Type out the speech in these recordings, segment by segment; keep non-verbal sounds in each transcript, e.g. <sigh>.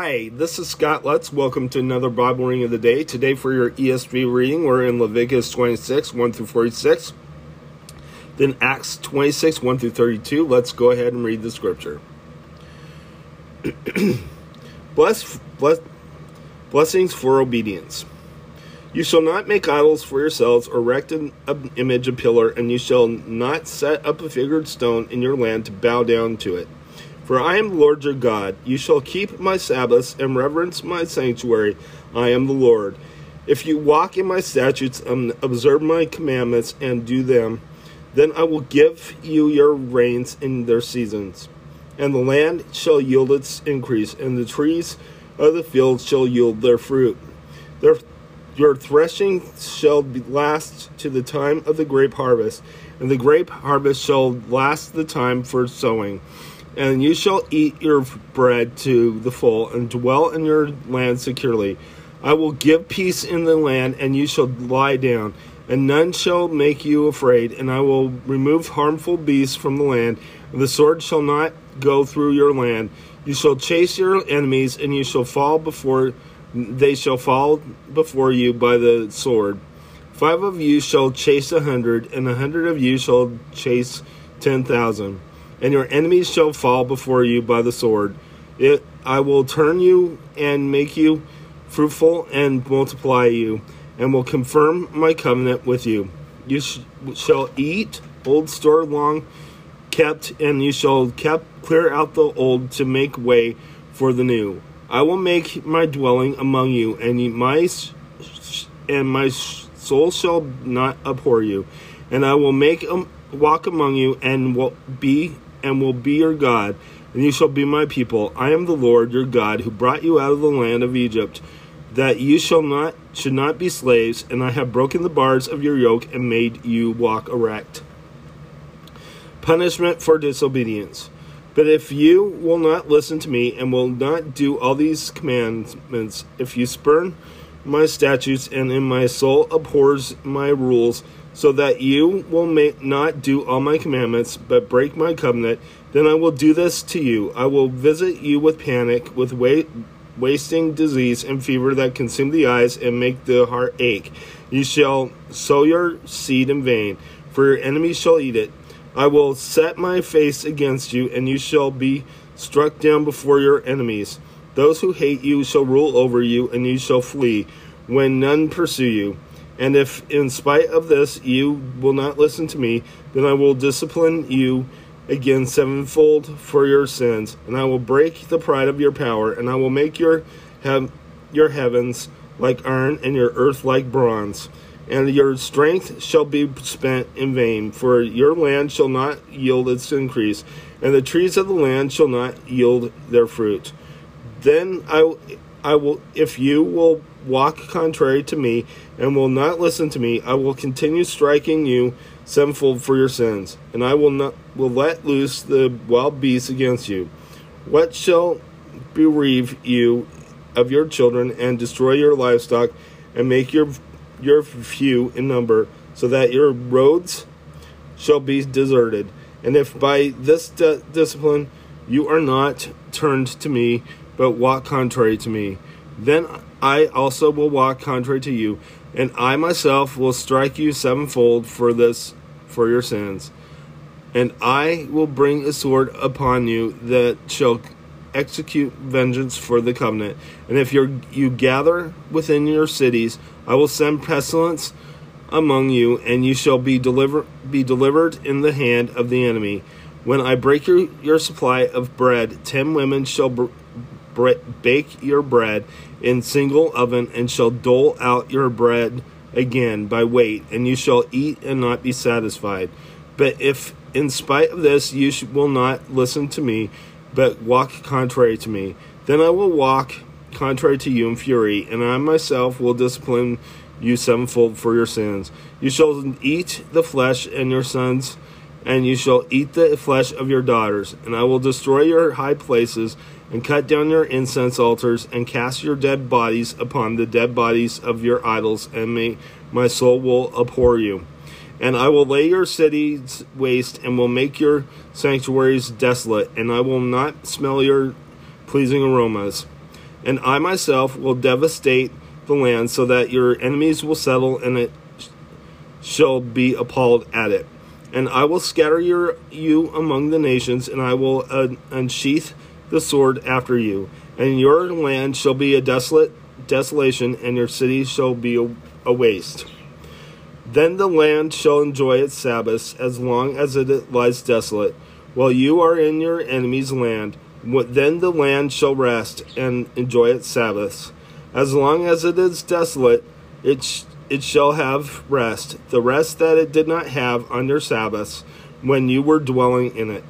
Hi, this is Scott Lutz. Welcome to another Bible reading of the day. Today, for your ESV reading, we're in Leviticus 26, 1 through 46. Then Acts 26, 1 through 32. Let's go ahead and read the scripture. <clears throat> bless, bless, blessings for obedience. You shall not make idols for yourselves, or erect an, an image, a pillar, and you shall not set up a figured stone in your land to bow down to it. For I am the Lord your God. You shall keep my Sabbaths and reverence my sanctuary. I am the Lord. If you walk in my statutes and observe my commandments and do them, then I will give you your rains in their seasons. And the land shall yield its increase, and the trees of the field shall yield their fruit. Their, your threshing shall last to the time of the grape harvest, and the grape harvest shall last the time for sowing and you shall eat your bread to the full, and dwell in your land securely. I will give peace in the land, and you shall lie down, and none shall make you afraid. And I will remove harmful beasts from the land, and the sword shall not go through your land. You shall chase your enemies, and you shall fall before they shall fall before you by the sword. Five of you shall chase a hundred, and a hundred of you shall chase ten thousand and your enemies shall fall before you by the sword. It, I will turn you and make you fruitful and multiply you, and will confirm my covenant with you. You sh- shall eat old store long kept, and you shall kept clear out the old to make way for the new. I will make my dwelling among you, and my and my soul shall not abhor you, and I will make um, walk among you, and will be and will be your God, and you shall be my people. I am the Lord your God, who brought you out of the land of Egypt, that you shall not should not be slaves, and I have broken the bars of your yoke and made you walk erect. Punishment for disobedience. But if you will not listen to me and will not do all these commandments, if you spurn my statutes and in my soul abhors my rules, so that you will not do all my commandments, but break my covenant, then I will do this to you. I will visit you with panic, with wa- wasting disease and fever that consume the eyes and make the heart ache. You shall sow your seed in vain, for your enemies shall eat it. I will set my face against you, and you shall be struck down before your enemies. Those who hate you shall rule over you, and you shall flee when none pursue you. And if in spite of this you will not listen to me, then I will discipline you again sevenfold for your sins, and I will break the pride of your power, and I will make your have your heavens like iron and your earth like bronze. And your strength shall be spent in vain, for your land shall not yield its increase, and the trees of the land shall not yield their fruit. Then I, I will, if you will walk contrary to me and will not listen to me, I will continue striking you sevenfold for your sins, and I will not will let loose the wild beasts against you. What shall bereave you of your children and destroy your livestock and make your your few in number, so that your roads shall be deserted. And if by this di- discipline you are not turned to me, but walk contrary to me, then I also will walk contrary to you, and I myself will strike you sevenfold for this for your sins. And I will bring a sword upon you that shall execute vengeance for the covenant. And if you you gather within your cities, I will send pestilence among you, and you shall be deliver be delivered in the hand of the enemy. When I break your, your supply of bread, ten women shall br- bake your bread in single oven, and shall dole out your bread again by weight, and you shall eat and not be satisfied. But if in spite of this you will not listen to me, but walk contrary to me, then I will walk contrary to you in fury, and I myself will discipline you sevenfold for your sins. You shall eat the flesh and your sons, and you shall eat the flesh of your daughters, and I will destroy your high places and cut down your incense altars, and cast your dead bodies upon the dead bodies of your idols, and may, my soul will abhor you. And I will lay your cities waste, and will make your sanctuaries desolate, and I will not smell your pleasing aromas. And I myself will devastate the land so that your enemies will settle and it shall be appalled at it. And I will scatter your, you among the nations, and I will uh, unsheath the sword after you. And your land shall be a desolate desolation, and your cities shall be a, a waste. Then the land shall enjoy its Sabbaths as long as it lies desolate, while you are in your enemy's land. Then the land shall rest and enjoy its Sabbaths. As long as it is desolate, it, sh- it shall have rest, the rest that it did not have on your Sabbaths when you were dwelling in it.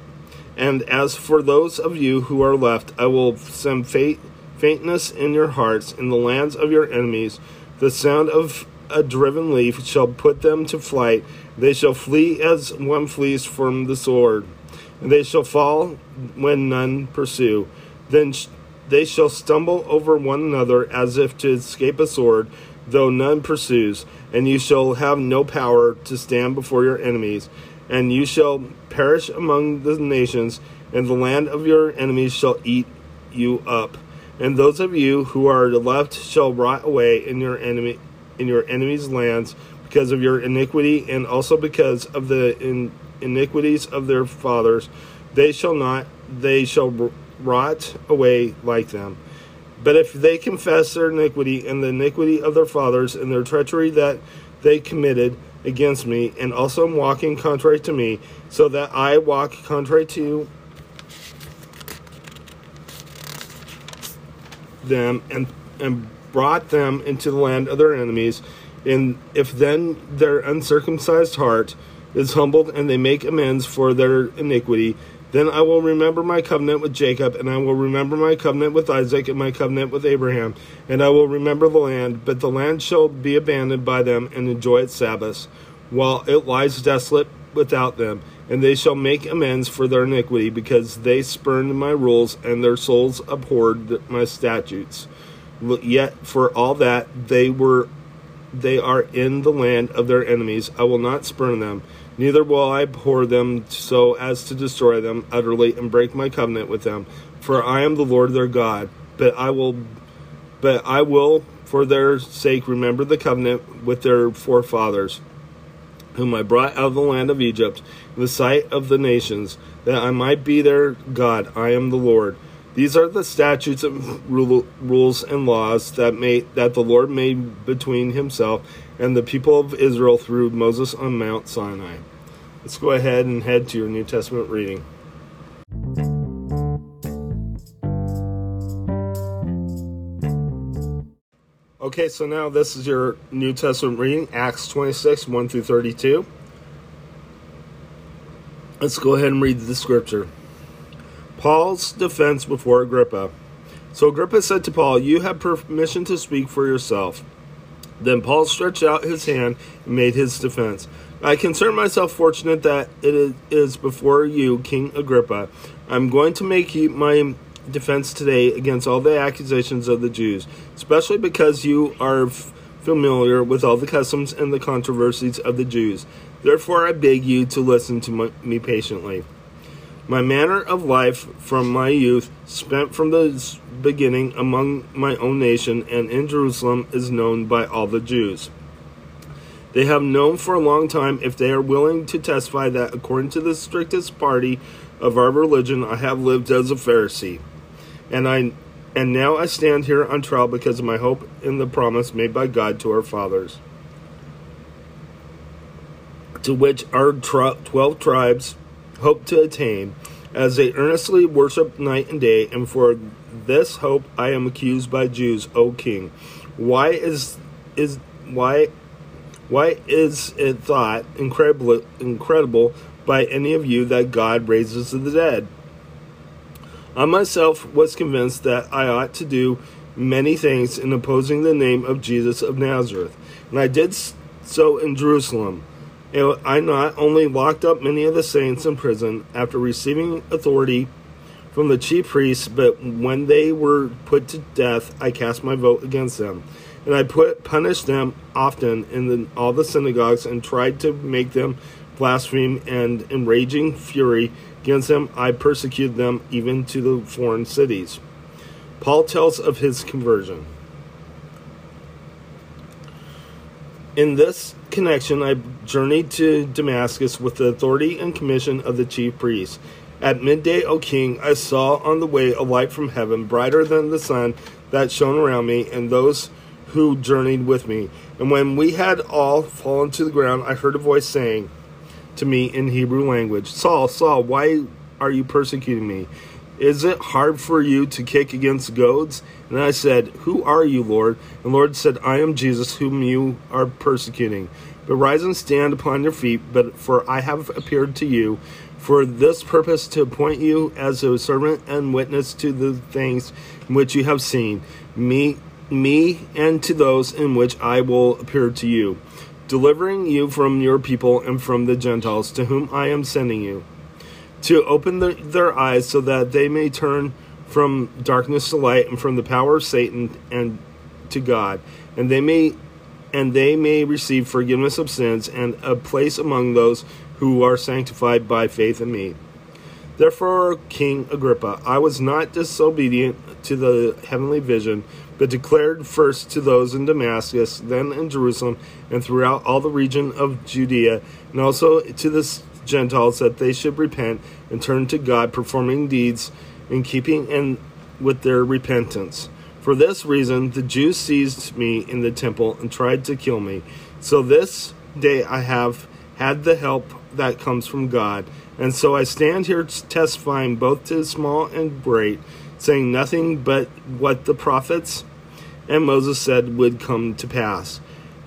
And as for those of you who are left, I will send fate, faintness in your hearts in the lands of your enemies. The sound of a driven leaf shall put them to flight. They shall flee as one flees from the sword. And they shall fall when none pursue. Then sh- they shall stumble over one another as if to escape a sword, though none pursues. And you shall have no power to stand before your enemies and you shall perish among the nations, and the land of your enemies shall eat you up. And those of you who are left shall rot away in your enemy in your enemies' lands because of your iniquity, and also because of the in, iniquities of their fathers. They shall not; they shall rot away like them. But if they confess their iniquity and the iniquity of their fathers and their treachery that they committed, against me, and also am walking contrary to me, so that I walk contrary to them and and brought them into the land of their enemies. And if then their uncircumcised heart is humbled and they make amends for their iniquity, then I will remember my covenant with Jacob, and I will remember my covenant with Isaac, and my covenant with Abraham, and I will remember the land. But the land shall be abandoned by them and enjoy its Sabbaths, while it lies desolate without them. And they shall make amends for their iniquity, because they spurned my rules, and their souls abhorred my statutes. Yet for all that they were they are in the land of their enemies, I will not spurn them Neither will I abhor them so as to destroy them utterly and break my covenant with them, for I am the Lord their God. But I will but I will for their sake remember the covenant with their forefathers, whom I brought out of the land of Egypt, in the sight of the nations, that I might be their God. I am the Lord. These are the statutes and rules and laws that made that the Lord made between himself and the people of Israel through Moses on Mount Sinai. Let's go ahead and head to your New Testament reading. Okay, so now this is your New Testament reading, Acts 26, 1 through 32. Let's go ahead and read the scripture. Paul's defense before Agrippa. So Agrippa said to Paul, You have permission to speak for yourself. Then Paul stretched out his hand and made his defense. I consider myself fortunate that it is before you, King Agrippa. I'm going to make my defense today against all the accusations of the Jews, especially because you are familiar with all the customs and the controversies of the Jews. Therefore, I beg you to listen to me patiently. My manner of life from my youth, spent from the beginning among my own nation and in Jerusalem, is known by all the Jews. They have known for a long time, if they are willing to testify, that according to the strictest party of our religion, I have lived as a Pharisee. And I and now I stand here on trial because of my hope in the promise made by God to our fathers, to which our twelve tribes hope to attain, as they earnestly worship night and day. And for this hope I am accused by Jews, O King. Why is is why why is it thought incredible, incredible by any of you that God raises the dead? I myself was convinced that I ought to do many things in opposing the name of Jesus of Nazareth, and I did so in Jerusalem. And I not only locked up many of the saints in prison after receiving authority from the chief priests, but when they were put to death, I cast my vote against them. And I put punished them often in the, all the synagogues and tried to make them blaspheme. And in raging fury against them, I persecuted them even to the foreign cities. Paul tells of his conversion. In this connection, I journeyed to Damascus with the authority and commission of the chief priests. At midday, O king, I saw on the way a light from heaven, brighter than the sun that shone around me and those who journeyed with me. And when we had all fallen to the ground, I heard a voice saying to me in Hebrew language, Saul, Saul, why are you persecuting me? Is it hard for you to kick against goads? And I said, Who are you, Lord? And Lord said, I am Jesus, whom you are persecuting. But rise and stand upon your feet, but for I have appeared to you for this purpose to appoint you as a servant and witness to the things which you have seen, me me and to those in which I will appear to you, delivering you from your people and from the Gentiles to whom I am sending you to open the, their eyes so that they may turn from darkness to light and from the power of Satan and to God, and they may and they may receive forgiveness of sins and a place among those who are sanctified by faith in me. Therefore, King Agrippa, I was not disobedient to the heavenly vision, but declared first to those in Damascus, then in Jerusalem, and throughout all the region of Judea, and also to the Gentiles that they should repent and turn to God, performing deeds in keeping and with their repentance. For this reason, the Jews seized me in the temple and tried to kill me. So this day I have had the help that comes from God. And so I stand here testifying both to small and great, saying nothing but what the prophets and Moses said would come to pass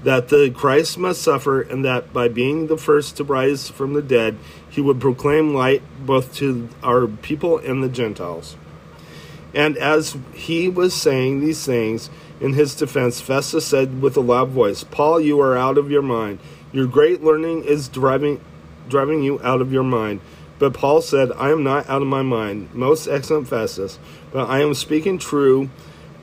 that the Christ must suffer, and that by being the first to rise from the dead, he would proclaim light both to our people and the Gentiles. And as he was saying these things in his defense, Festus said with a loud voice, Paul, you are out of your mind. Your great learning is driving, driving you out of your mind. But Paul said, I am not out of my mind, most excellent Festus, but I am speaking true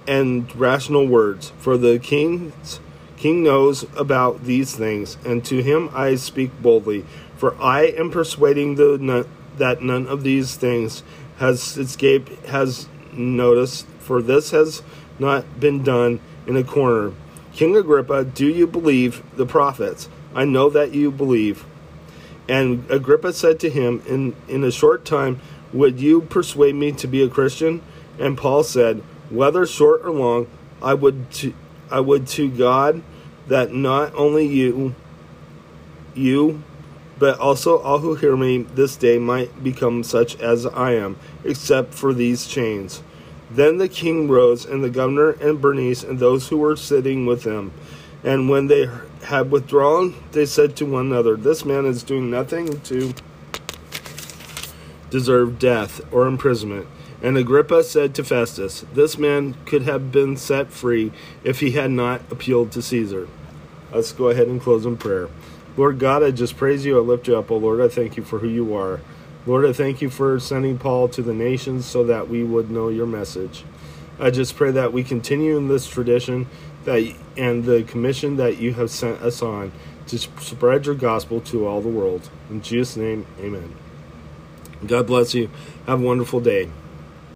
and rational words. For the king's King knows about these things, and to him I speak boldly. For I am persuading the that none of these things has escaped has notice, for this has not been done in a corner. King Agrippa, do you believe the prophets? I know that you believe. And Agrippa said to him, In in a short time would you persuade me to be a Christian? And Paul said, Whether short or long, I would to I would to God that not only you, you, but also all who hear me this day might become such as I am, except for these chains. Then the king rose, and the governor and Bernice, and those who were sitting with him. And when they had withdrawn, they said to one another, This man is doing nothing to deserve death or imprisonment. And Agrippa said to Festus, This man could have been set free if he had not appealed to Caesar. Let's go ahead and close in prayer. Lord God, I just praise you. I lift you up. Oh Lord, I thank you for who you are. Lord, I thank you for sending Paul to the nations so that we would know your message. I just pray that we continue in this tradition that and the commission that you have sent us on to spread your gospel to all the world. In Jesus' name, amen. God bless you. Have a wonderful day.